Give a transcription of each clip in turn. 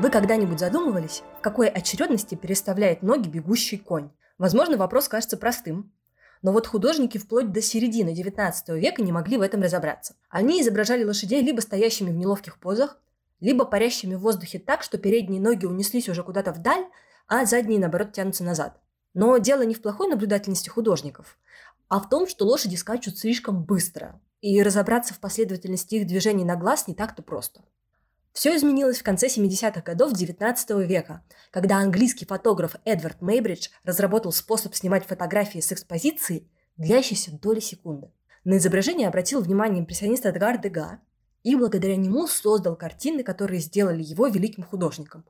Вы когда-нибудь задумывались, в какой очередности переставляет ноги бегущий конь? Возможно, вопрос кажется простым, но вот художники вплоть до середины XIX века не могли в этом разобраться. Они изображали лошадей либо стоящими в неловких позах, либо парящими в воздухе так, что передние ноги унеслись уже куда-то вдаль, а задние, наоборот, тянутся назад. Но дело не в плохой наблюдательности художников, а в том, что лошади скачут слишком быстро, и разобраться в последовательности их движений на глаз не так-то просто. Все изменилось в конце 70-х годов XIX века, когда английский фотограф Эдвард Мейбридж разработал способ снимать фотографии с экспозиции, длящейся доли секунды. На изображение обратил внимание импрессионист Эдгар Дега и благодаря нему создал картины, которые сделали его великим художником.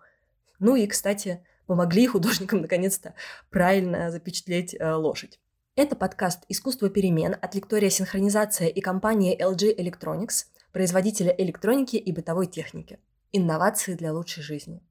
Ну и, кстати, помогли художникам наконец-то правильно запечатлеть э, лошадь. Это подкаст «Искусство перемен» от лектория «Синхронизация» и компании LG Electronics – производителя электроники и бытовой техники. Инновации для лучшей жизни.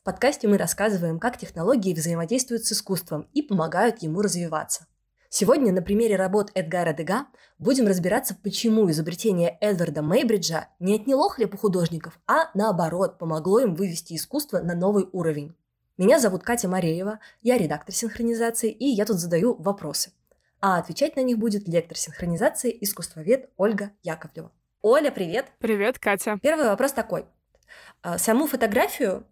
В подкасте мы рассказываем, как технологии взаимодействуют с искусством и помогают ему развиваться. Сегодня на примере работ Эдгара Дега будем разбираться, почему изобретение Эдварда Мейбриджа не отняло хлеб у художников, а наоборот помогло им вывести искусство на новый уровень. Меня зовут Катя Мареева, я редактор синхронизации, и я тут задаю вопросы. А отвечать на них будет лектор синхронизации, искусствовед Ольга Яковлева. Оля, привет. Привет, Катя. Первый вопрос такой. А, саму фотографию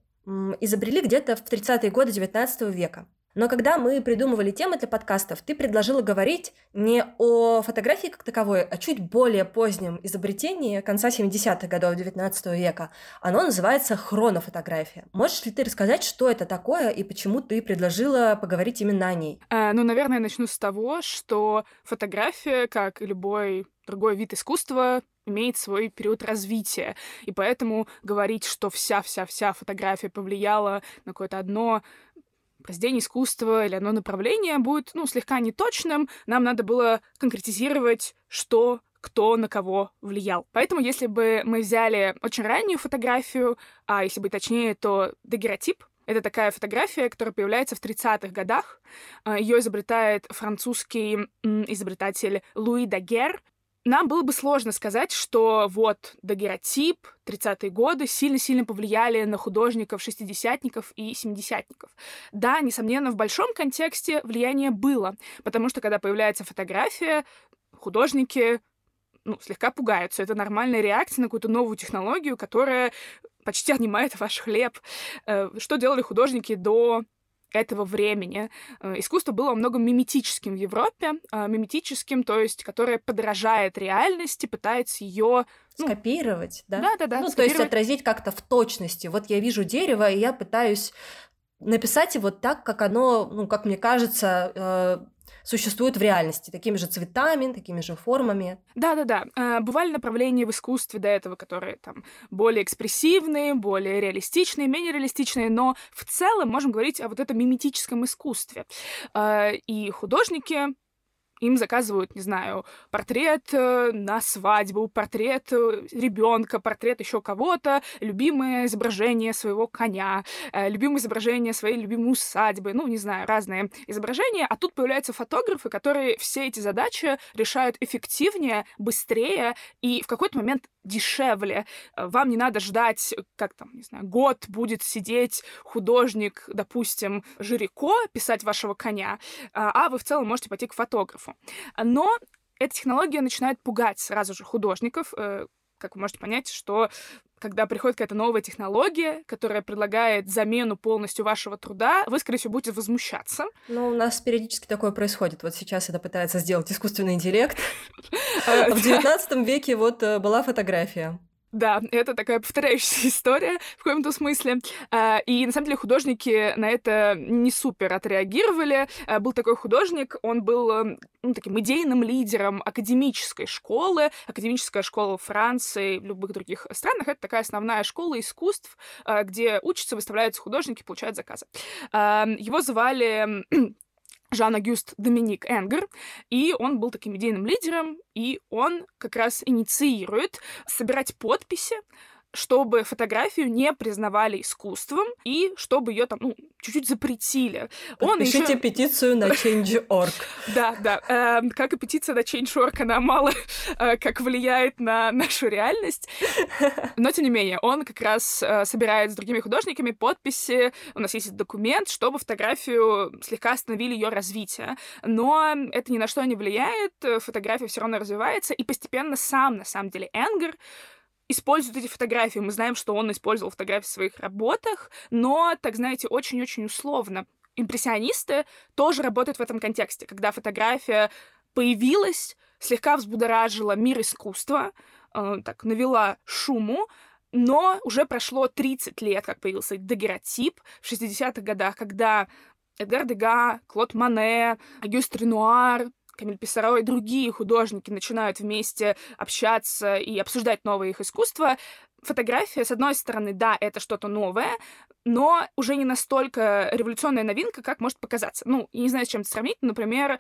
изобрели где-то в 30-е годы 19 века. Но когда мы придумывали темы для подкастов, ты предложила говорить не о фотографии как таковой, а чуть более позднем изобретении конца 70-х годов 19 века. Оно называется хронофотография. Можешь ли ты рассказать, что это такое и почему ты предложила поговорить именно о ней? А, ну, наверное, начну с того, что фотография, как и любой другой вид искусства, имеет свой период развития. И поэтому говорить, что вся-вся-вся фотография повлияла на какое-то одно произведение искусства или одно направление будет, ну, слегка неточным. Нам надо было конкретизировать, что кто на кого влиял. Поэтому, если бы мы взяли очень раннюю фотографию, а если быть точнее, то дагеротип, это такая фотография, которая появляется в 30-х годах. Ее изобретает французский изобретатель Луи Дагер, нам было бы сложно сказать, что вот дагеротип, 30-е годы сильно-сильно повлияли на художников шестидесятников и семидесятников. Да, несомненно, в большом контексте влияние было, потому что когда появляется фотография, художники ну, слегка пугаются. Это нормальная реакция на какую-то новую технологию, которая почти отнимает ваш хлеб. Э, что делали художники до этого времени. Э, искусство было много миметическим в Европе, а, миметическим, то есть, которое подражает реальности, пытается ее ну, скопировать, да? Да, да, да. Ну, то есть отразить как-то в точности. Вот я вижу дерево, и я пытаюсь написать его так, как оно, ну, как мне кажется, э, существуют в реальности, такими же цветами, такими же формами. Да-да-да. А, бывали направления в искусстве до этого, которые там более экспрессивные, более реалистичные, менее реалистичные, но в целом можем говорить о вот этом миметическом искусстве. А, и художники им заказывают, не знаю, портрет э, на свадьбу, портрет э, ребенка, портрет еще кого-то, любимое изображение своего коня, э, любимое изображение своей любимой усадьбы, ну, не знаю, разные изображения. А тут появляются фотографы, которые все эти задачи решают эффективнее, быстрее и в какой-то момент дешевле. Вам не надо ждать, как там, не знаю, год будет сидеть художник, допустим, Жирико, писать вашего коня, а вы в целом можете пойти к фотографу катастрофу. Но эта технология начинает пугать сразу же художников, э, как вы можете понять, что когда приходит какая-то новая технология, которая предлагает замену полностью вашего труда, вы, скорее всего, будете возмущаться. Ну, у нас периодически такое происходит. Вот сейчас это пытается сделать искусственный интеллект. А в XIX веке вот э, была фотография. Да, это такая повторяющаяся история в каком-то смысле. А, и на самом деле художники на это не супер отреагировали. А, был такой художник, он был эм, ну, таким идейным лидером академической школы. Академическая школа Франции, в любых других странах, это такая основная школа искусств, а, где учатся, выставляются художники, получают заказы. Его звали Жан-Агюст Доминик Энгер, и он был таким идейным лидером, и он как раз инициирует собирать подписи, чтобы фотографию не признавали искусством и чтобы ее там, ну, чуть-чуть запретили. Он Подпишите еще... петицию на Change.org. Да, да. Эм, как и петиция на Change.org, она мало э, как влияет на нашу реальность. Но, тем не менее, он как раз э, собирает с другими художниками подписи. У нас есть документ, чтобы фотографию слегка остановили ее развитие. Но это ни на что не влияет. Фотография все равно развивается. И постепенно сам, на самом деле, Энгер используют эти фотографии. Мы знаем, что он использовал фотографии в своих работах, но, так знаете, очень-очень условно. Импрессионисты тоже работают в этом контексте, когда фотография появилась, слегка взбудоражила мир искусства, э, так, навела шуму, но уже прошло 30 лет, как появился дагеротип в 60-х годах, когда Эдгар Дега, Клод Мане, Агюст Ренуар, Камиль Писаро и другие художники начинают вместе общаться и обсуждать новое их искусство, фотография, с одной стороны, да, это что-то новое, но уже не настолько революционная новинка, как может показаться. Ну, я не знаю, с чем это сравнить. Например,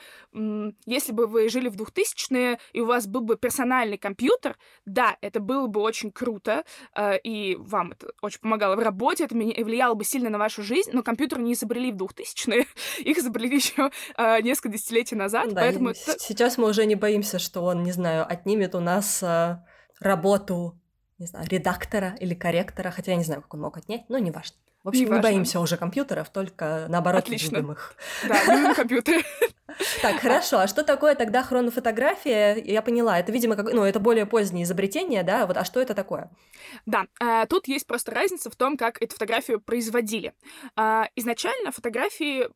если бы вы жили в 2000-е, и у вас был бы персональный компьютер, да, это было бы очень круто, э, и вам это очень помогало в работе, это влияло бы сильно на вашу жизнь, но компьютеры не изобрели в 2000-е, их изобрели еще э, несколько десятилетий назад, да, поэтому... Сейчас мы уже не боимся, что он, не знаю, отнимет у нас э, работу не знаю, редактора или корректора, хотя я не знаю, как он мог отнять, но неважно. В общем, не, не боимся уже компьютеров, только наоборот Отлично. любим их. Да, любим компьютеры. Так, хорошо. А что такое тогда хронофотография? Я поняла, это, видимо, как, ну, это более позднее изобретение, да? Вот, а что это такое? Да, э, тут есть просто разница в том, как эту фотографию производили. Э, изначально фотографии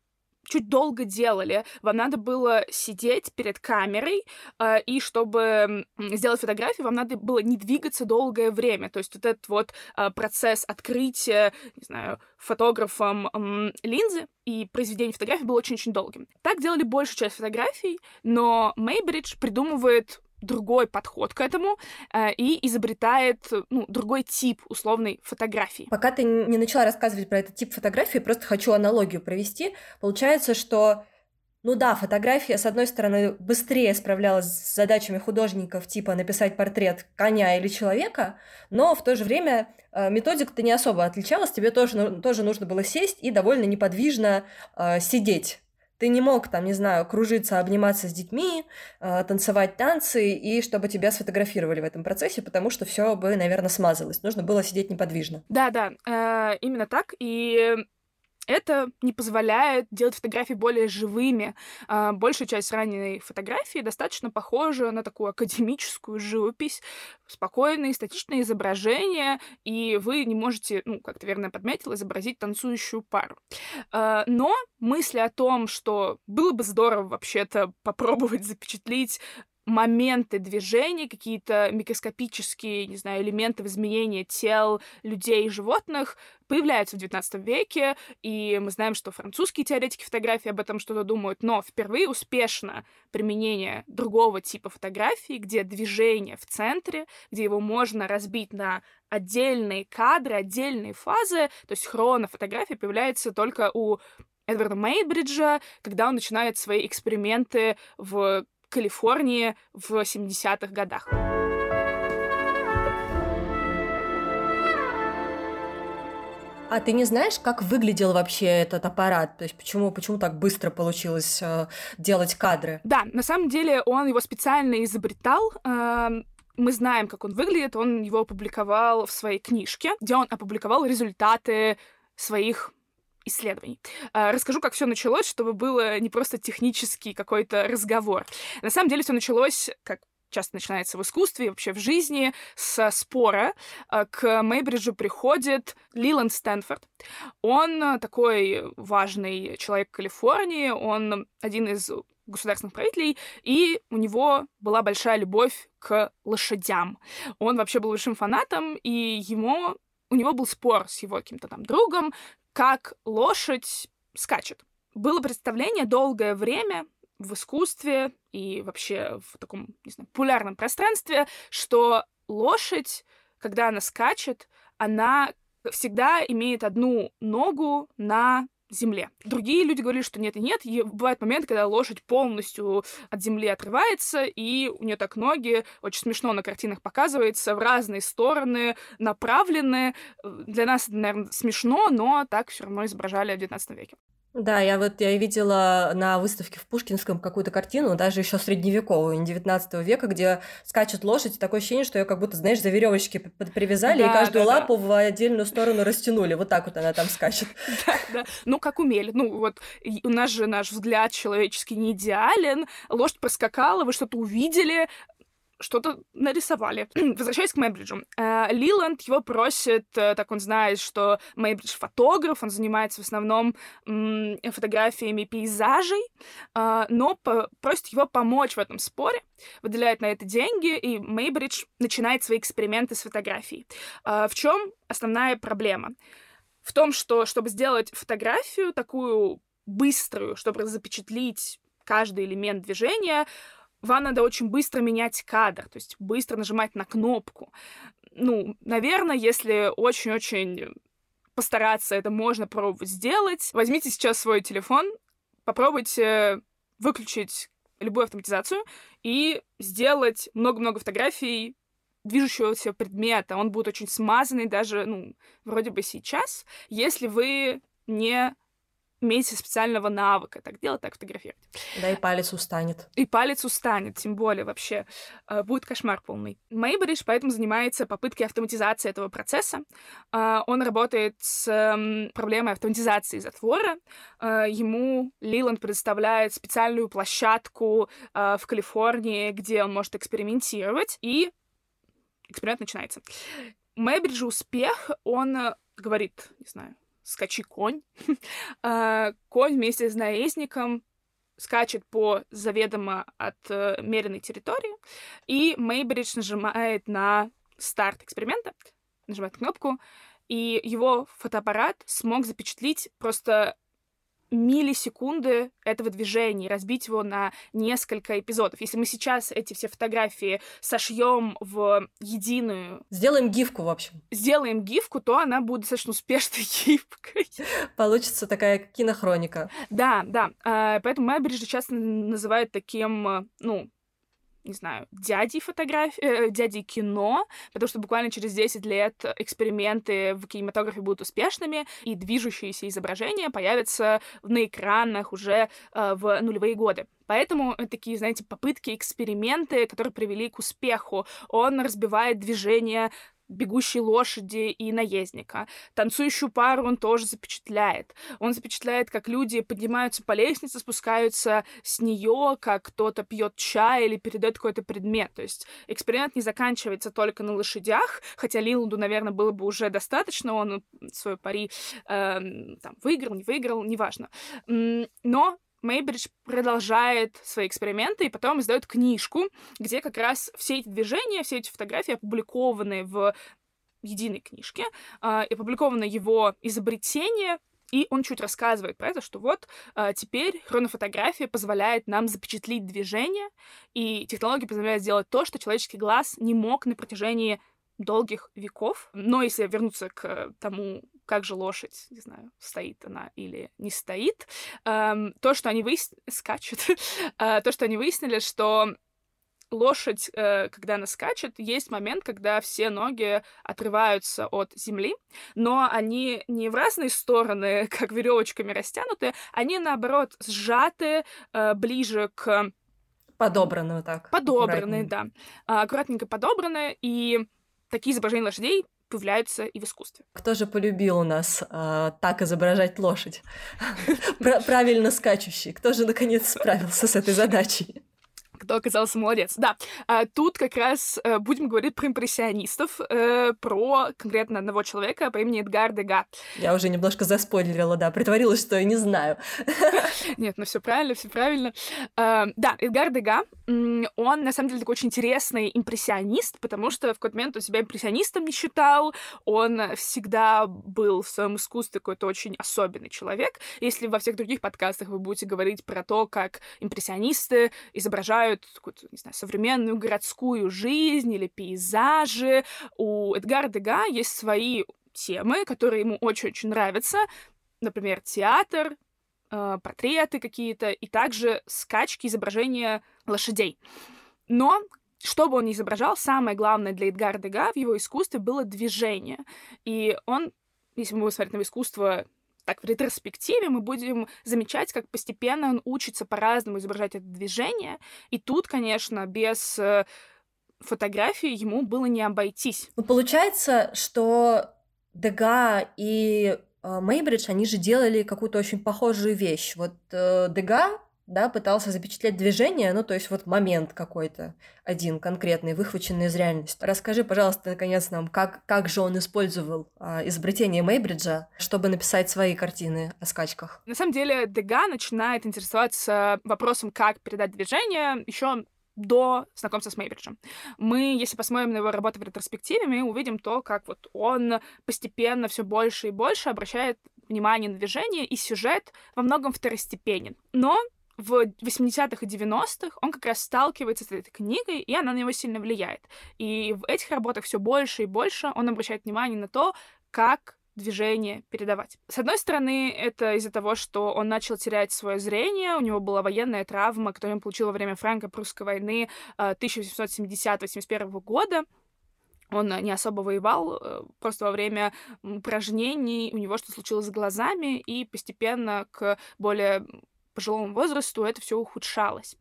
чуть долго делали. Вам надо было сидеть перед камерой, э, и чтобы сделать фотографию, вам надо было не двигаться долгое время. То есть вот этот вот э, процесс открытия, не знаю, фотографом э, линзы и произведения фотографий был очень-очень долгим. Так делали большую часть фотографий, но Мейбридж придумывает другой подход к этому э, и изобретает ну, другой тип условной фотографии. Пока ты не начала рассказывать про этот тип фотографии, просто хочу аналогию провести. Получается, что ну да, фотография, с одной стороны, быстрее справлялась с задачами художников, типа написать портрет коня или человека, но в то же время э, методика-то не особо отличалась, тебе тоже, ну, тоже нужно было сесть и довольно неподвижно э, сидеть ты не мог там, не знаю, кружиться, обниматься с детьми, э, танцевать танцы, и чтобы тебя сфотографировали в этом процессе, потому что все бы, наверное, смазалось. Нужно было сидеть неподвижно. Да, да, э, именно так. И это не позволяет делать фотографии более живыми. А, большая часть ранней фотографии достаточно похожа на такую академическую живопись, спокойные, статичные изображения, и вы не можете, ну, как ты верно подметил, изобразить танцующую пару. А, но мысли о том, что было бы здорово вообще-то попробовать запечатлеть моменты движения, какие-то микроскопические, не знаю, элементы в изменении тел людей и животных появляются в XIX веке, и мы знаем, что французские теоретики фотографии об этом что-то думают, но впервые успешно применение другого типа фотографии, где движение в центре, где его можно разбить на отдельные кадры, отдельные фазы, то есть хронофотография появляется только у Эдварда Мейбриджа, когда он начинает свои эксперименты в Калифорнии в 70-х годах. А ты не знаешь, как выглядел вообще этот аппарат? То есть почему, почему так быстро получилось э, делать кадры? Да, на самом деле он его специально изобретал. Э, мы знаем, как он выглядит. Он его опубликовал в своей книжке, где он опубликовал результаты своих исследований. А, расскажу, как все началось, чтобы было не просто технический какой-то разговор. На самом деле все началось, как часто начинается в искусстве и вообще в жизни, со спора. А, к Мейбриджу приходит Лиланд Стэнфорд. Он такой важный человек Калифорнии, он один из государственных правителей, и у него была большая любовь к лошадям. Он вообще был большим фанатом, и ему у него был спор с его каким-то там другом, как лошадь скачет. Было представление долгое время в искусстве и вообще в таком, не знаю, популярном пространстве, что лошадь, когда она скачет, она всегда имеет одну ногу на земле. Другие люди говорили, что нет и нет. И бывает момент, когда лошадь полностью от земли отрывается, и у нее так ноги, очень смешно на картинах показывается, в разные стороны направлены. Для нас это, наверное, смешно, но так все равно изображали в 19 веке. Да, я вот я видела на выставке в Пушкинском какую-то картину, даже еще средневековую, не 19 века, где скачет лошадь, и такое ощущение, что ее как будто, знаешь, за веревочки привязали, да, и каждую да, лапу да. в отдельную сторону растянули. Вот так вот она там скачет. Да, да. Ну, как умели. Ну, вот у нас же наш взгляд человеческий не идеален. Лошадь проскакала, вы что-то увидели, что-то нарисовали. Возвращаясь к Мэйбриджу. Э, Лиланд его просит, э, так он знает, что Мэйбридж фотограф, он занимается в основном фотографиями пейзажей, э, но просит его помочь в этом споре, выделяет на это деньги, и Мэйбридж начинает свои эксперименты с фотографией. В чем основная проблема? В том, что чтобы сделать фотографию такую быструю, чтобы запечатлить каждый элемент движения, вам надо очень быстро менять кадр, то есть быстро нажимать на кнопку. Ну, наверное, если очень-очень постараться, это можно пробовать сделать. Возьмите сейчас свой телефон, попробуйте выключить любую автоматизацию и сделать много-много фотографий движущегося предмета. Он будет очень смазанный даже, ну, вроде бы сейчас, если вы не имеете специального навыка так делать, так фотографировать. Да, и палец устанет. И палец устанет, тем более вообще. Э, будет кошмар полный. Мейбридж поэтому занимается попыткой автоматизации этого процесса. Э, он работает с проблемой автоматизации затвора. Э, ему Лиланд предоставляет специальную площадку в Калифорнии, где он может экспериментировать, и эксперимент начинается. Мэйбриджа успех, он говорит, не знаю, скачи конь. А, конь вместе с наездником скачет по заведомо отмеренной э, территории, и Мейбридж нажимает на старт эксперимента, нажимает кнопку, и его фотоаппарат смог запечатлеть просто миллисекунды этого движения, разбить его на несколько эпизодов. Если мы сейчас эти все фотографии сошьем в единую... Сделаем гифку, в общем. Сделаем гифку, то она будет достаточно успешной гифкой. Получится такая кинохроника. Да, да. А, поэтому Майбриджа часто называют таким, ну, не знаю, дядей фотографии, э, дядей кино, потому что буквально через 10 лет эксперименты в кинематографе будут успешными, и движущиеся изображения появятся на экранах уже э, в нулевые годы. Поэтому такие, знаете, попытки, эксперименты, которые привели к успеху. Он разбивает движение бегущей лошади и наездника. Танцующую пару он тоже запечатляет. Он запечатляет, как люди поднимаются по лестнице, спускаются с нее, как кто-то пьет чай или передает какой-то предмет. То есть эксперимент не заканчивается только на лошадях, хотя Лиланду, наверное, было бы уже достаточно, он свой пари э, там, выиграл, не выиграл, неважно. Но Мейбридж продолжает свои эксперименты и потом издает книжку, где как раз все эти движения, все эти фотографии опубликованы в единой книжке, э, и опубликовано его изобретение, и он чуть рассказывает про это, что вот э, теперь хронофотография позволяет нам запечатлить движение, и технология позволяет сделать то, что человеческий глаз не мог на протяжении долгих веков. Но если вернуться к тому, как же лошадь, не знаю, стоит она или не стоит, эм, то, что они выяснили, скачет, э, то, что они выяснили, что лошадь, э, когда она скачет, есть момент, когда все ноги отрываются от земли, но они не в разные стороны, как веревочками растянуты, они наоборот сжаты э, ближе к подобраны так. Подобраны, да. Аккуратненько подобраны, и такие изображения лошадей появляются и в искусстве. Кто же полюбил у нас э, так изображать лошадь? Правильно скачущий. Кто же наконец справился с этой задачей? Кто оказался молодец. Да, а, тут как раз а, будем говорить про импрессионистов, а, про конкретно одного человека по имени Эдгар Дега. Я уже немножко заспойлерила, да, притворилась, что я не знаю. Нет, ну все правильно, все правильно. А, да, Эдгар Дега, он на самом деле такой очень интересный импрессионист, потому что в какой-то момент он себя импрессионистом не считал, он всегда был в своем искусстве какой-то очень особенный человек. Если во всех других подкастах вы будете говорить про то, как импрессионисты изображают изображают какую-то, не знаю, современную городскую жизнь или пейзажи. У Эдгара Дега есть свои темы, которые ему очень-очень нравятся. например, театр, э, портреты какие-то, и также скачки, изображения лошадей. Но что бы он ни изображал, самое главное для Эдгара Дега в его искусстве было движение. И он, если мы будем смотреть на искусство так в ретроспективе, мы будем замечать, как постепенно он учится по-разному изображать это движение. И тут, конечно, без э, фотографии ему было не обойтись. Ну, получается, что Дега и э, Мейбридж, они же делали какую-то очень похожую вещь. Вот э, Дега да, пытался запечатлеть движение, ну, то есть вот момент какой-то один конкретный, выхваченный из реальности. Расскажи, пожалуйста, наконец нам, как, как же он использовал а, изобретение Мейбриджа, чтобы написать свои картины о скачках? На самом деле, Дега начинает интересоваться вопросом, как передать движение еще до знакомства с Мейбриджем. Мы, если посмотрим на его работу в ретроспективе, мы увидим то, как вот он постепенно все больше и больше обращает внимание на движение, и сюжет во многом второстепенен. Но в 80-х и 90-х он как раз сталкивается с этой книгой, и она на него сильно влияет. И в этих работах все больше и больше он обращает внимание на то, как движение передавать. С одной стороны, это из-за того, что он начал терять свое зрение, у него была военная травма, которую он получил во время франко-прусской войны 1870-81 э, года, он не особо воевал, э, просто во время упражнений у него что случилось с глазами, и постепенно к более пожилому возрасту это все ухудшалось.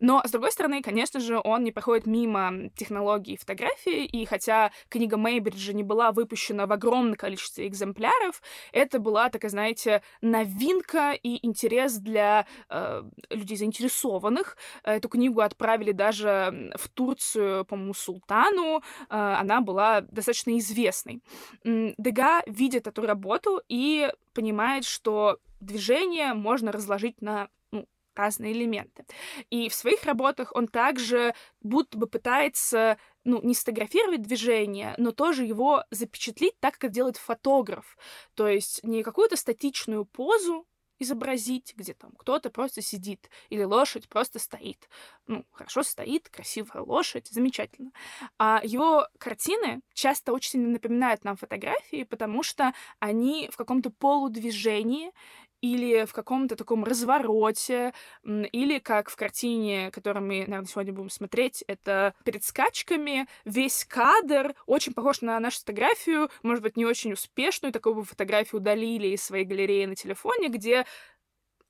Но, с другой стороны, конечно же, он не проходит мимо технологий фотографии, и хотя книга Мейбриджа не была выпущена в огромном количестве экземпляров, это была, такая, знаете, новинка и интерес для э, людей заинтересованных. Эту книгу отправили даже в Турцию, по-моему, султану. Э, она была достаточно известной. Дега видит эту работу и понимает, что движение можно разложить на ну, разные элементы. И в своих работах он также будто бы пытается ну, не сфотографировать движение, но тоже его запечатлить так, как делает фотограф. То есть не какую-то статичную позу, изобразить, где там кто-то просто сидит, или лошадь просто стоит. Ну, хорошо стоит, красивая лошадь, замечательно. А его картины часто очень напоминают нам фотографии, потому что они в каком-то полудвижении, или в каком-то таком развороте, или как в картине, которую мы, наверное, сегодня будем смотреть, это перед скачками весь кадр очень похож на нашу фотографию, может быть, не очень успешную, такую фотографию удалили из своей галереи на телефоне, где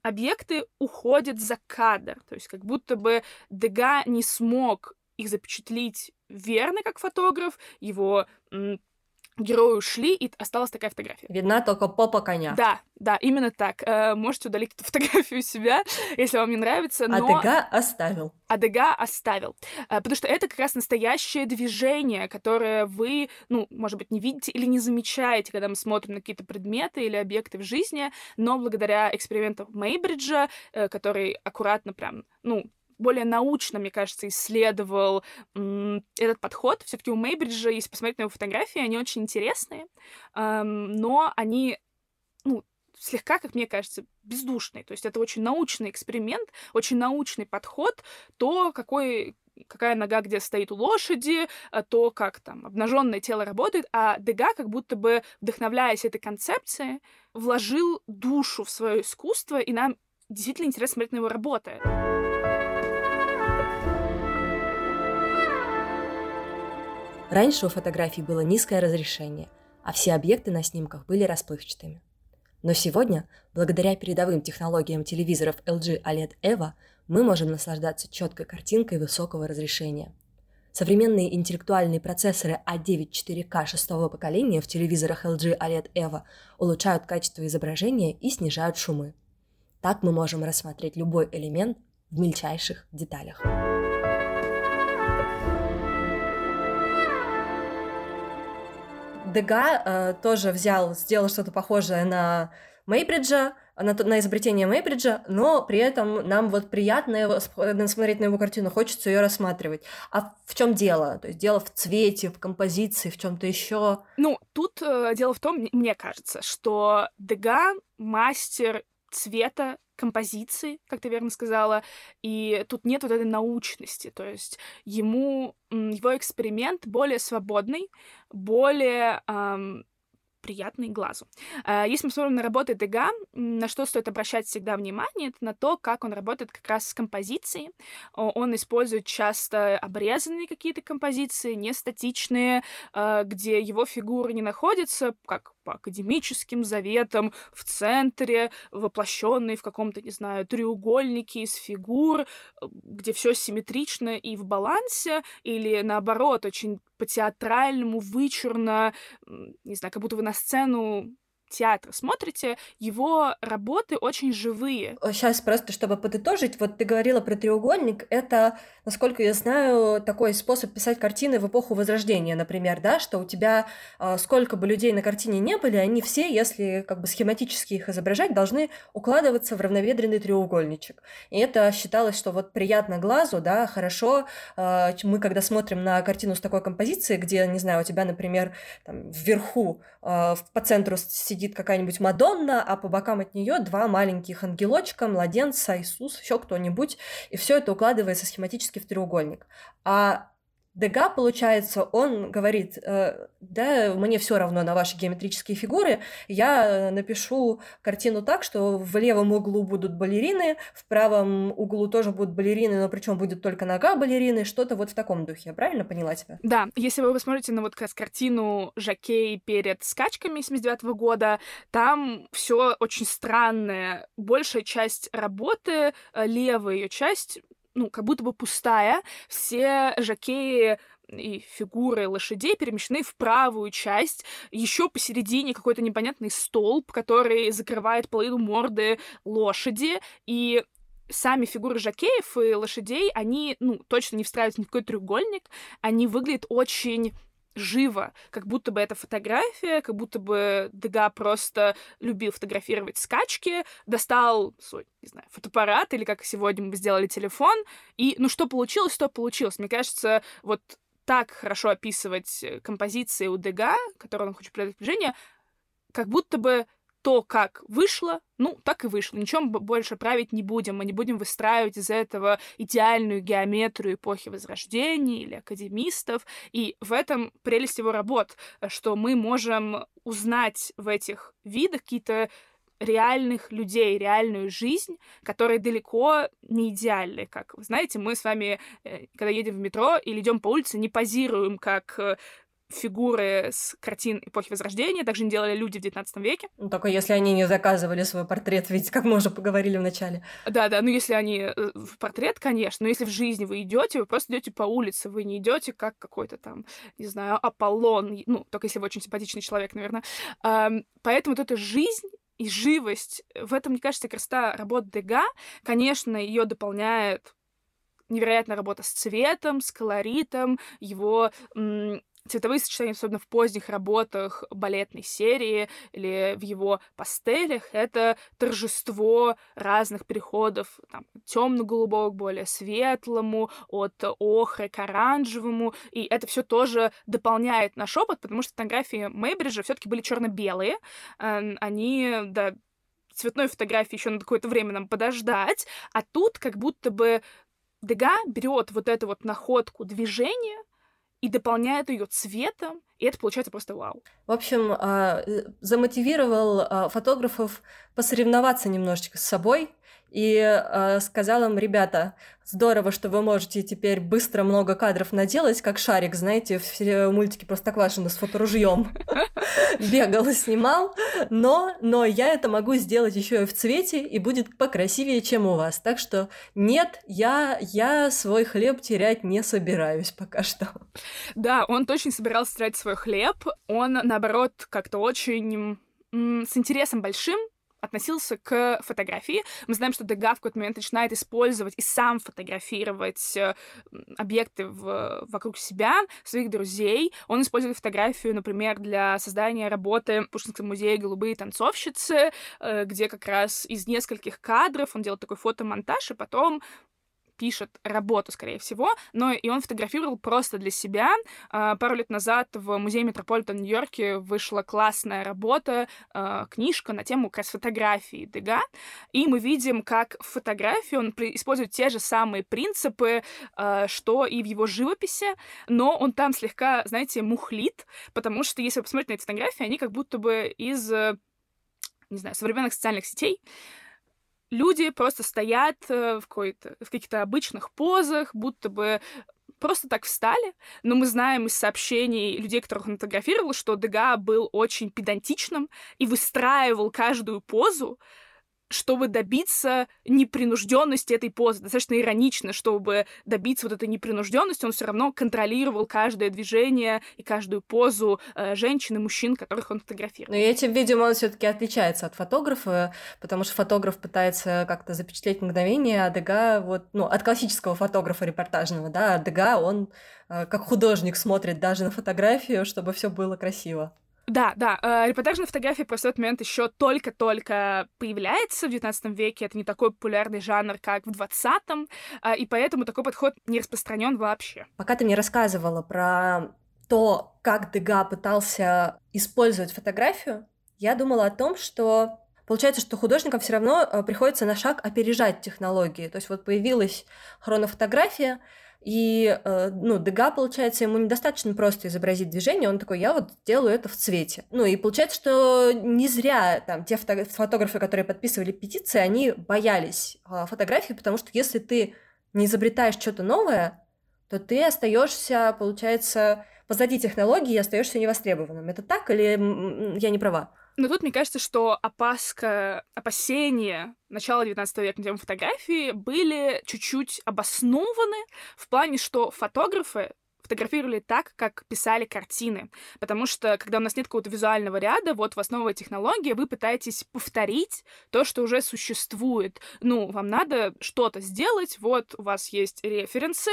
объекты уходят за кадр, то есть как будто бы Дега не смог их запечатлить верно как фотограф, его герои ушли, и осталась такая фотография. Видна только попа коня. Да, да, именно так. Э, можете удалить эту фотографию себя, если вам не нравится, но... Адега оставил. Адега оставил. Э, потому что это как раз настоящее движение, которое вы, ну, может быть, не видите или не замечаете, когда мы смотрим на какие-то предметы или объекты в жизни, но благодаря экспериментам Мейбриджа, э, который аккуратно прям, ну, более научно, мне кажется, исследовал этот подход. Все-таки у Мейбриджа, если посмотреть на его фотографии, они очень интересные, но они, ну, слегка, как мне кажется, бездушные. То есть это очень научный эксперимент, очень научный подход, то, какой какая нога где стоит у лошади, а то, как там обнаженное тело работает, а Дега как будто бы, вдохновляясь этой концепцией, вложил душу в свое искусство, и нам действительно интересно смотреть на его работы. Раньше у фотографий было низкое разрешение, а все объекты на снимках были расплывчатыми. Но сегодня, благодаря передовым технологиям телевизоров LG OLED EVO, мы можем наслаждаться четкой картинкой высокого разрешения. Современные интеллектуальные процессоры A9 4K шестого поколения в телевизорах LG OLED EVO улучшают качество изображения и снижают шумы. Так мы можем рассмотреть любой элемент в мельчайших деталях. Дега э, тоже взял, сделал что-то похожее на Мейбриджа, на, на изобретение Мейбриджа, но при этом нам вот приятно его, смотреть на его картину, хочется ее рассматривать. А в чем дело? То есть дело в цвете, в композиции, в чем-то еще? Ну, тут э, дело в том, мне кажется, что Дега мастер цвета композиции, как ты верно сказала, и тут нет вот этой научности, то есть ему, его эксперимент более свободный, более эм, приятный глазу. А, если мы смотрим на работы Дега, на что стоит обращать всегда внимание, это на то, как он работает как раз с композицией. Он использует часто обрезанные какие-то композиции, не статичные, а, где его фигуры не находятся, как по академическим заветам, в центре, воплощенные в каком-то, не знаю, треугольнике из фигур, где все симметрично и в балансе, или наоборот, очень по-театральному, вычурно, не знаю, как будто вы на сцену театра смотрите, его работы очень живые. Сейчас просто, чтобы подытожить, вот ты говорила про треугольник, это, насколько я знаю, такой способ писать картины в эпоху Возрождения, например, да, что у тебя э, сколько бы людей на картине не были, они все, если как бы схематически их изображать, должны укладываться в равноведренный треугольничек. И это считалось, что вот приятно глазу, да, хорошо. Э, мы когда смотрим на картину с такой композицией, где, не знаю, у тебя, например, там, вверху э, по центру сидит сидит какая-нибудь Мадонна, а по бокам от нее два маленьких ангелочка, младенца, Иисус, еще кто-нибудь, и все это укладывается схематически в треугольник. А Дега, получается, он говорит, э, да, мне все равно на ваши геометрические фигуры, я напишу картину так, что в левом углу будут балерины, в правом углу тоже будут балерины, но причем будет только нога балерины, что-то вот в таком духе. Я правильно поняла тебя? Да, если вы посмотрите на вот как раз картину Жакей перед скачками 79 -го года, там все очень странное. Большая часть работы, э, левая ее часть ну, как будто бы пустая. Все жакеи и фигуры лошадей перемещены в правую часть. Еще посередине какой-то непонятный столб, который закрывает половину морды лошади. И сами фигуры жакеев и лошадей, они, ну, точно не встраиваются в какой треугольник. Они выглядят очень живо, как будто бы это фотография, как будто бы Дега просто любил фотографировать скачки, достал свой, не знаю, фотоаппарат или как сегодня мы сделали телефон, и ну что получилось, то получилось. Мне кажется, вот так хорошо описывать э, композиции у Дега, которые он хочет придать движение, как будто бы то, как вышло, ну, так и вышло. Ничем больше править не будем. Мы не будем выстраивать из этого идеальную геометрию эпохи Возрождения или академистов. И в этом прелесть его работ, что мы можем узнать в этих видах какие-то реальных людей, реальную жизнь, которая далеко не идеальны. Как вы знаете, мы с вами, э, когда едем в метро или идем по улице, не позируем как э, фигуры с картин эпохи Возрождения, также не делали люди в XIX веке. Ну, только если они не заказывали свой портрет, ведь как мы уже поговорили в начале. Да, да, ну если они э, в портрет, конечно, но если в жизни вы идете, вы просто идете по улице, вы не идете как какой-то там, не знаю, Аполлон, ну, только если вы очень симпатичный человек, наверное. Поэтому вот эта жизнь и живость, в этом, мне кажется, красота работы Дега. Конечно, ее дополняет невероятная работа с цветом, с колоритом, его цветовые сочетания, особенно в поздних работах балетной серии или в его пастелях, это торжество разных переходов там, темно-голубого к более светлому, от охры к оранжевому, и это все тоже дополняет наш опыт, потому что фотографии Мейбриджа все-таки были черно-белые, они, да, цветной фотографии еще на какое-то время нам подождать, а тут как будто бы Дега берет вот эту вот находку движения, и дополняет ее цветом, и это получается просто вау. В общем, а, э, замотивировал а, фотографов посоревноваться немножечко с собой и э, сказал им, ребята, здорово, что вы можете теперь быстро много кадров наделать, как Шарик, знаете, в мультике Простоквашино с фоторужьем бегал и снимал, но, но я это могу сделать еще и в цвете, и будет покрасивее, чем у вас. Так что нет, я, я свой хлеб терять не собираюсь пока что. Да, он точно собирался терять свой хлеб, он, наоборот, как-то очень с интересом большим относился к фотографии. Мы знаем, что Дега в какой-то момент начинает использовать и сам фотографировать э, объекты в, вокруг себя, своих друзей. Он использует фотографию, например, для создания работы в Пушкинском музее «Голубые танцовщицы», э, где как раз из нескольких кадров он делает такой фотомонтаж, и потом пишет работу, скорее всего, но и он фотографировал просто для себя. А, пару лет назад в музее Метрополитен Нью-Йорке вышла классная работа, а, книжка на тему как раз фотографии Дега, и мы видим, как в фотографии он использует те же самые принципы, а, что и в его живописи, но он там слегка, знаете, мухлит, потому что если вы посмотрите на эти фотографии, они как будто бы из не знаю, современных социальных сетей, люди просто стоят э, в, в каких-то обычных позах, будто бы просто так встали, но мы знаем из сообщений людей, которых он фотографировал, что Дега был очень педантичным и выстраивал каждую позу чтобы добиться непринужденности этой позы. Достаточно иронично, чтобы добиться вот этой непринужденности, он все равно контролировал каждое движение и каждую позу э, женщин и мужчин, которых он фотографировал. Но этим, видимо, он все-таки отличается от фотографа, потому что фотограф пытается как-то запечатлеть мгновение, а Дега вот, ну, от классического фотографа репортажного, да, а Дега, он э, как художник смотрит даже на фотографию, чтобы все было красиво. Да, да, э, репортажная фотография просто в этот момент еще только-только появляется в XIX веке. Это не такой популярный жанр, как в XX, э, и поэтому такой подход не распространен вообще. Пока ты мне рассказывала про то, как Дега пытался использовать фотографию, я думала о том, что получается, что художникам все равно э, приходится на шаг опережать технологии. То есть вот появилась хронофотография, и, э, ну, Дега, получается, ему недостаточно просто изобразить движение, он такой, я вот делаю это в цвете. Ну, и получается, что не зря там те фото фотографы, которые подписывали петиции, они боялись э, фотографии, потому что если ты не изобретаешь что-то новое, то ты остаешься, получается, позади технологии и остаешься невостребованным. Это так или я не права? Но тут мне кажется, что опаска, опасения начала 19 века на тему фотографии были чуть-чуть обоснованы в плане, что фотографы фотографировали так, как писали картины. Потому что, когда у нас нет какого-то визуального ряда, вот в основе технологии вы пытаетесь повторить то, что уже существует. Ну, вам надо что-то сделать, вот у вас есть референсы,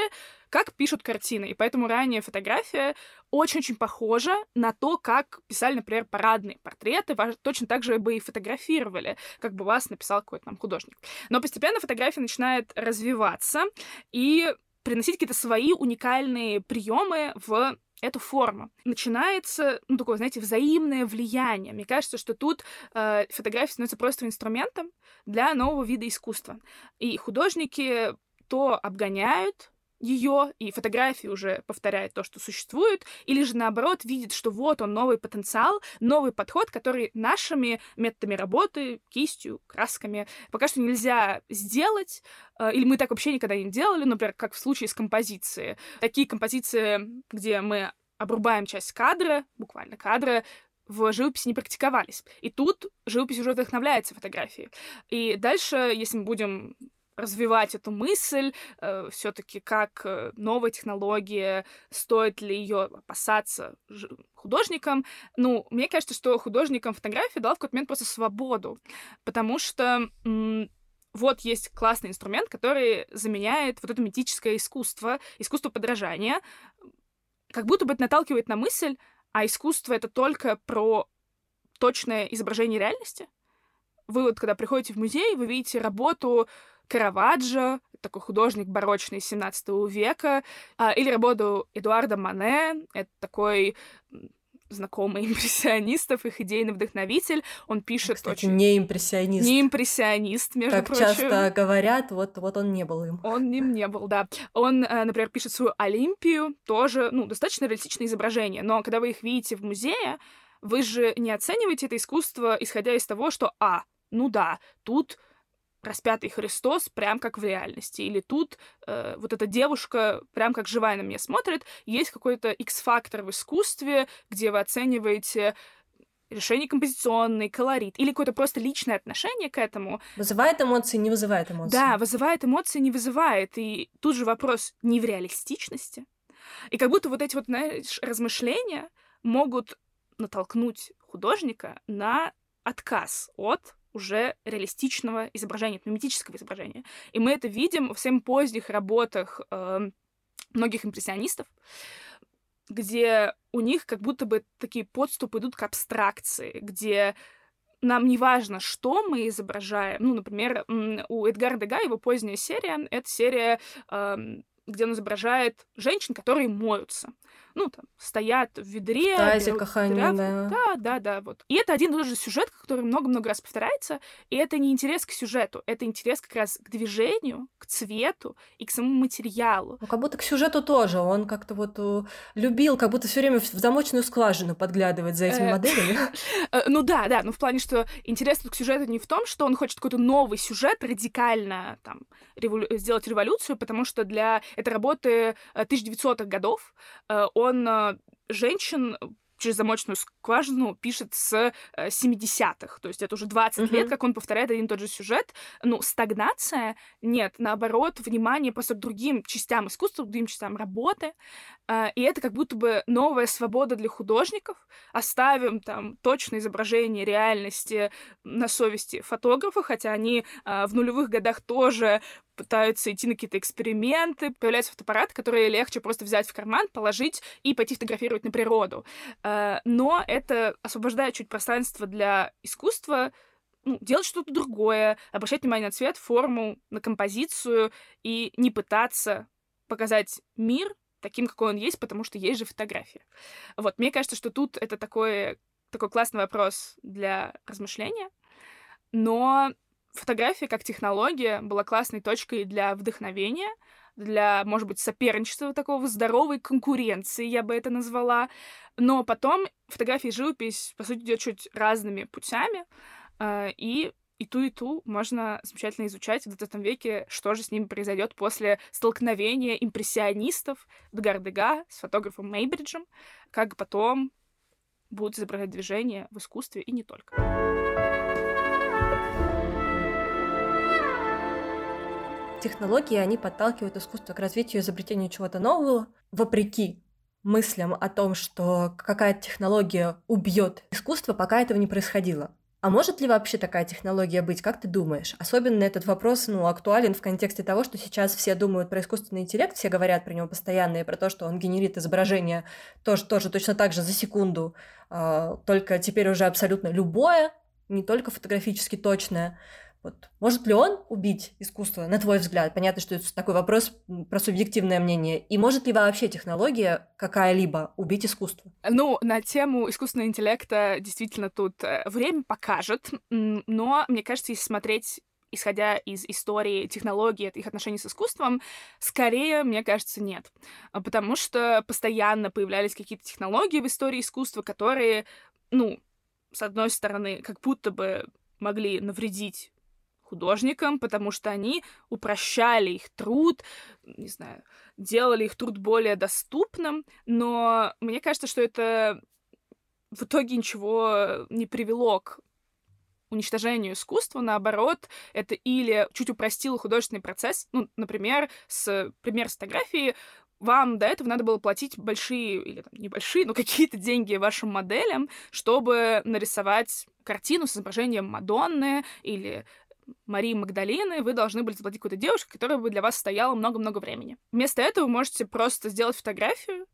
как пишут картины. И поэтому ранее фотография очень-очень похожа на то, как писали, например, парадные портреты. Точно так же бы и фотографировали, как бы вас написал какой-то там художник. Но постепенно фотография начинает развиваться, и приносить какие-то свои уникальные приемы в эту форму. Начинается, ну, такое, знаете, взаимное влияние. Мне кажется, что тут э, фотография становится просто инструментом для нового вида искусства. И художники то обгоняют ее, и фотографии уже повторяет то, что существует, или же наоборот видит, что вот он новый потенциал, новый подход, который нашими методами работы, кистью, красками пока что нельзя сделать, э, или мы так вообще никогда не делали, например, как в случае с композицией. Такие композиции, где мы обрубаем часть кадра, буквально кадра, в живописи не практиковались. И тут живопись уже вдохновляется фотографией. И дальше, если мы будем развивать эту мысль, э, все-таки как э, новая технология, стоит ли ее опасаться художникам. Ну, мне кажется, что художникам фотографии дала в какой-то момент просто свободу, потому что вот есть классный инструмент, который заменяет вот это митическое искусство, искусство подражания, как будто бы это наталкивает на мысль, а искусство это только про точное изображение реальности. Вы вот, когда приходите в музей, вы видите работу Караваджо, такой художник барочный 17 века, а, или работу Эдуарда Мане, это такой знакомый импрессионистов, их идейный вдохновитель. Он пишет Кстати, очень... не импрессионист. Не импрессионист, между как прочим. часто говорят, вот, вот он не был им. Он им не был, да. Он, э, например, пишет свою Олимпию, тоже, ну, достаточно реалистичное изображение, но когда вы их видите в музее, вы же не оцениваете это искусство, исходя из того, что, а, ну да, тут распятый Христос прям как в реальности. Или тут э, вот эта девушка прям как живая на меня смотрит. Есть какой-то X-фактор в искусстве, где вы оцениваете решение композиционный, колорит, или какое-то просто личное отношение к этому. Вызывает эмоции, не вызывает эмоции. Да, вызывает эмоции, не вызывает. И тут же вопрос не в реалистичности. И как будто вот эти вот, знаешь, размышления могут натолкнуть художника на отказ от уже реалистичного изображения, миметического изображения. И мы это видим в всем поздних работах э, многих импрессионистов, где у них как будто бы такие подступы идут к абстракции, где нам не важно, что мы изображаем. Ну, например, у Эдгара Дега его поздняя серия — это серия, где он изображает женщин, которые моются ну, там, стоят в ведре. Тазе кахани, да. Да, да, да, вот. И это один и тот же сюжет, который много-много раз повторяется, и это не интерес к сюжету, это интерес как раз к движению, к цвету и к самому материалу. Ну, как будто к сюжету тоже, он как-то вот э, любил, как будто все время в замочную скважину подглядывать за этими э, моделями. Э, ну да, да, ну в плане, что интерес к сюжету не в том, что он хочет какой-то новый сюжет радикально там сделать революцию, потому что для этой работы 1900-х годов он он э, женщин через замочную скважину пишет с 70-х. Э, То есть это уже 20 uh-huh. лет, как он повторяет один и тот же сюжет. Ну, стагнация нет, наоборот, внимание просто к другим частям искусства, к другим частям работы. И это как будто бы новая свобода для художников. Оставим там точное изображение реальности на совести фотографа, хотя они в нулевых годах тоже пытаются идти на какие-то эксперименты, появляются фотоаппараты, которые легче просто взять в карман, положить и пойти фотографировать на природу. А, но это освобождает чуть пространство для искусства, ну, делать что-то другое, обращать внимание на цвет, форму, на композицию и не пытаться показать мир таким, какой он есть, потому что есть же фотография. Вот, мне кажется, что тут это такой, такой классный вопрос для размышления, но фотография как технология была классной точкой для вдохновения, для, может быть, соперничества такого, здоровой конкуренции, я бы это назвала. Но потом фотография и живопись, по сути, идет чуть разными путями, э, и и ту, и ту можно замечательно изучать в 20 веке, что же с ними произойдет после столкновения импрессионистов Дгардега с фотографом Мейбриджем, как потом будут изображать движение в искусстве и не только. Технологии, они подталкивают искусство к развитию и изобретению чего-то нового, вопреки мыслям о том, что какая-то технология убьет искусство, пока этого не происходило. А может ли вообще такая технология быть, как ты думаешь? Особенно этот вопрос ну, актуален в контексте того, что сейчас все думают про искусственный интеллект, все говорят про него постоянно и про то, что он генерит изображение тоже, тоже точно так же за секунду, э, только теперь уже абсолютно любое, не только фотографически точное. Вот. Может ли он убить искусство, на твой взгляд? Понятно, что это такой вопрос про субъективное мнение. И может ли вообще технология какая-либо убить искусство? Ну, на тему искусственного интеллекта действительно тут э, время покажет, но мне кажется, если смотреть исходя из истории технологий, их отношений с искусством, скорее, мне кажется, нет. А потому что постоянно появлялись какие-то технологии в истории искусства, которые, ну, с одной стороны, как будто бы могли навредить художникам, потому что они упрощали их труд, не знаю, делали их труд более доступным, но мне кажется, что это в итоге ничего не привело к уничтожению искусства, наоборот, это или чуть упростило художественный процесс, ну, например, с пример с фотографии, вам до этого надо было платить большие, или там, небольшие, но какие-то деньги вашим моделям, чтобы нарисовать картину с изображением Мадонны или Марии Магдалины, вы должны были заплатить какой-то девушке, которая бы для вас стояла много-много времени. Вместо этого вы можете просто сделать фотографию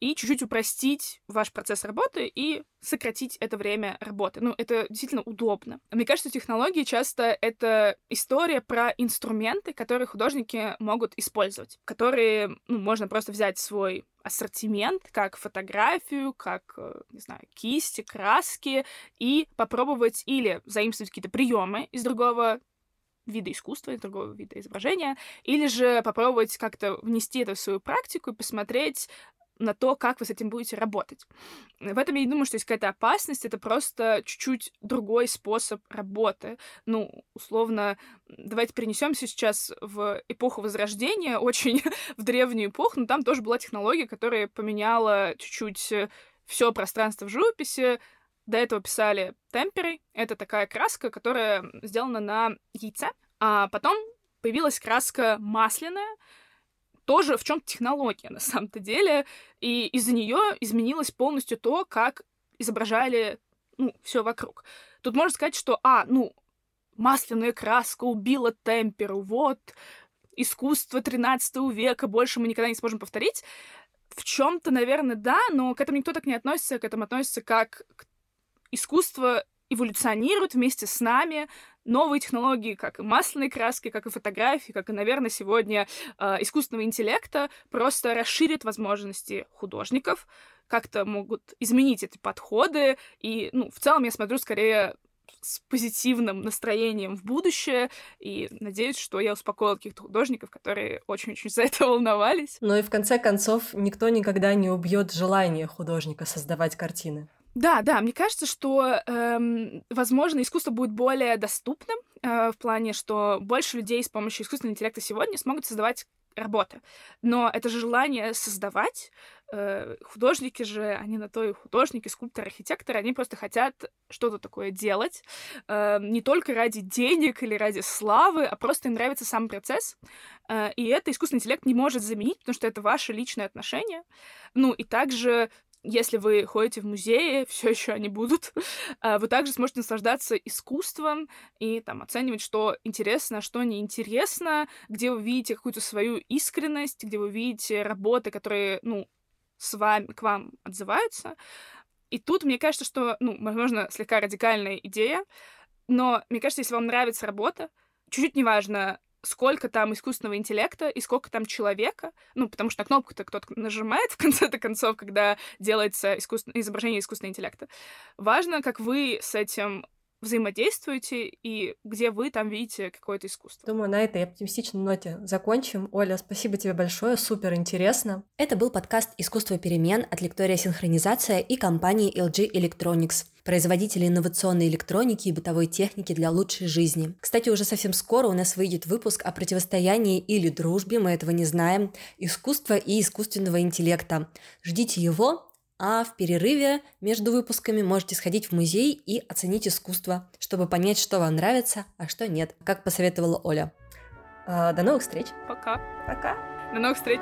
и чуть-чуть упростить ваш процесс работы и сократить это время работы. Ну, это действительно удобно. Мне кажется, технологии часто это история про инструменты, которые художники могут использовать, которые ну, можно просто взять свой ассортимент, как фотографию, как, э, не знаю, кисти, краски, и попробовать или заимствовать какие-то приемы из другого вида искусства, из другого вида изображения, или же попробовать как-то внести это в свою практику и посмотреть, на то, как вы с этим будете работать. В этом я не думаю, что есть какая-то опасность, это просто чуть-чуть другой способ работы. Ну, условно, давайте перенесемся сейчас в эпоху Возрождения, очень в древнюю эпоху, но там тоже была технология, которая поменяла чуть-чуть все пространство в живописи. До этого писали темперой. Это такая краска, которая сделана на яйце. А потом появилась краска масляная, тоже в чем технология на самом-то деле, и из-за нее изменилось полностью то, как изображали ну, все вокруг. Тут можно сказать, что, а, ну, масляная краска убила темперу, вот, искусство 13 века, больше мы никогда не сможем повторить. В чем-то, наверное, да, но к этому никто так не относится, к этому относится как искусство эволюционируют вместе с нами, новые технологии, как и масляные краски, как и фотографии, как и, наверное, сегодня э, искусственного интеллекта, просто расширят возможности художников, как-то могут изменить эти подходы. И, ну, в целом я смотрю скорее с позитивным настроением в будущее, и надеюсь, что я успокоила каких-то художников, которые очень-очень за это волновались. Ну и в конце концов, никто никогда не убьет желание художника создавать картины. Да, да, мне кажется, что, эм, возможно, искусство будет более доступным э, в плане, что больше людей с помощью искусственного интеллекта сегодня смогут создавать работы. Но это же желание создавать. Э, художники же, они на то и художники, скульпторы, архитекторы, они просто хотят что-то такое делать. Э, не только ради денег или ради славы, а просто им нравится сам процесс. Э, и это искусственный интеллект не может заменить, потому что это ваше личное отношение. Ну и также если вы ходите в музеи, все еще они будут, а, вы также сможете наслаждаться искусством и там оценивать, что интересно, а что неинтересно, где вы видите какую-то свою искренность, где вы видите работы, которые, ну, с вами, к вам отзываются. И тут мне кажется, что, ну, возможно, слегка радикальная идея, но мне кажется, если вам нравится работа, чуть-чуть неважно, сколько там искусственного интеллекта и сколько там человека, ну, потому что на кнопку-то кто-то нажимает в конце-то концов, когда делается искусствен... изображение искусственного интеллекта. Важно, как вы с этим взаимодействуете и где вы там видите какое-то искусство. Думаю, на этой оптимистичной ноте закончим. Оля, спасибо тебе большое, супер интересно. Это был подкаст «Искусство перемен» от лектория «Синхронизация» и компании LG Electronics производители инновационной электроники и бытовой техники для лучшей жизни. Кстати, уже совсем скоро у нас выйдет выпуск о противостоянии или дружбе, мы этого не знаем, искусства и искусственного интеллекта. Ждите его, а в перерыве между выпусками можете сходить в музей и оценить искусство, чтобы понять, что вам нравится, а что нет, как посоветовала Оля. А, до новых встреч. Пока. Пока. До новых встреч.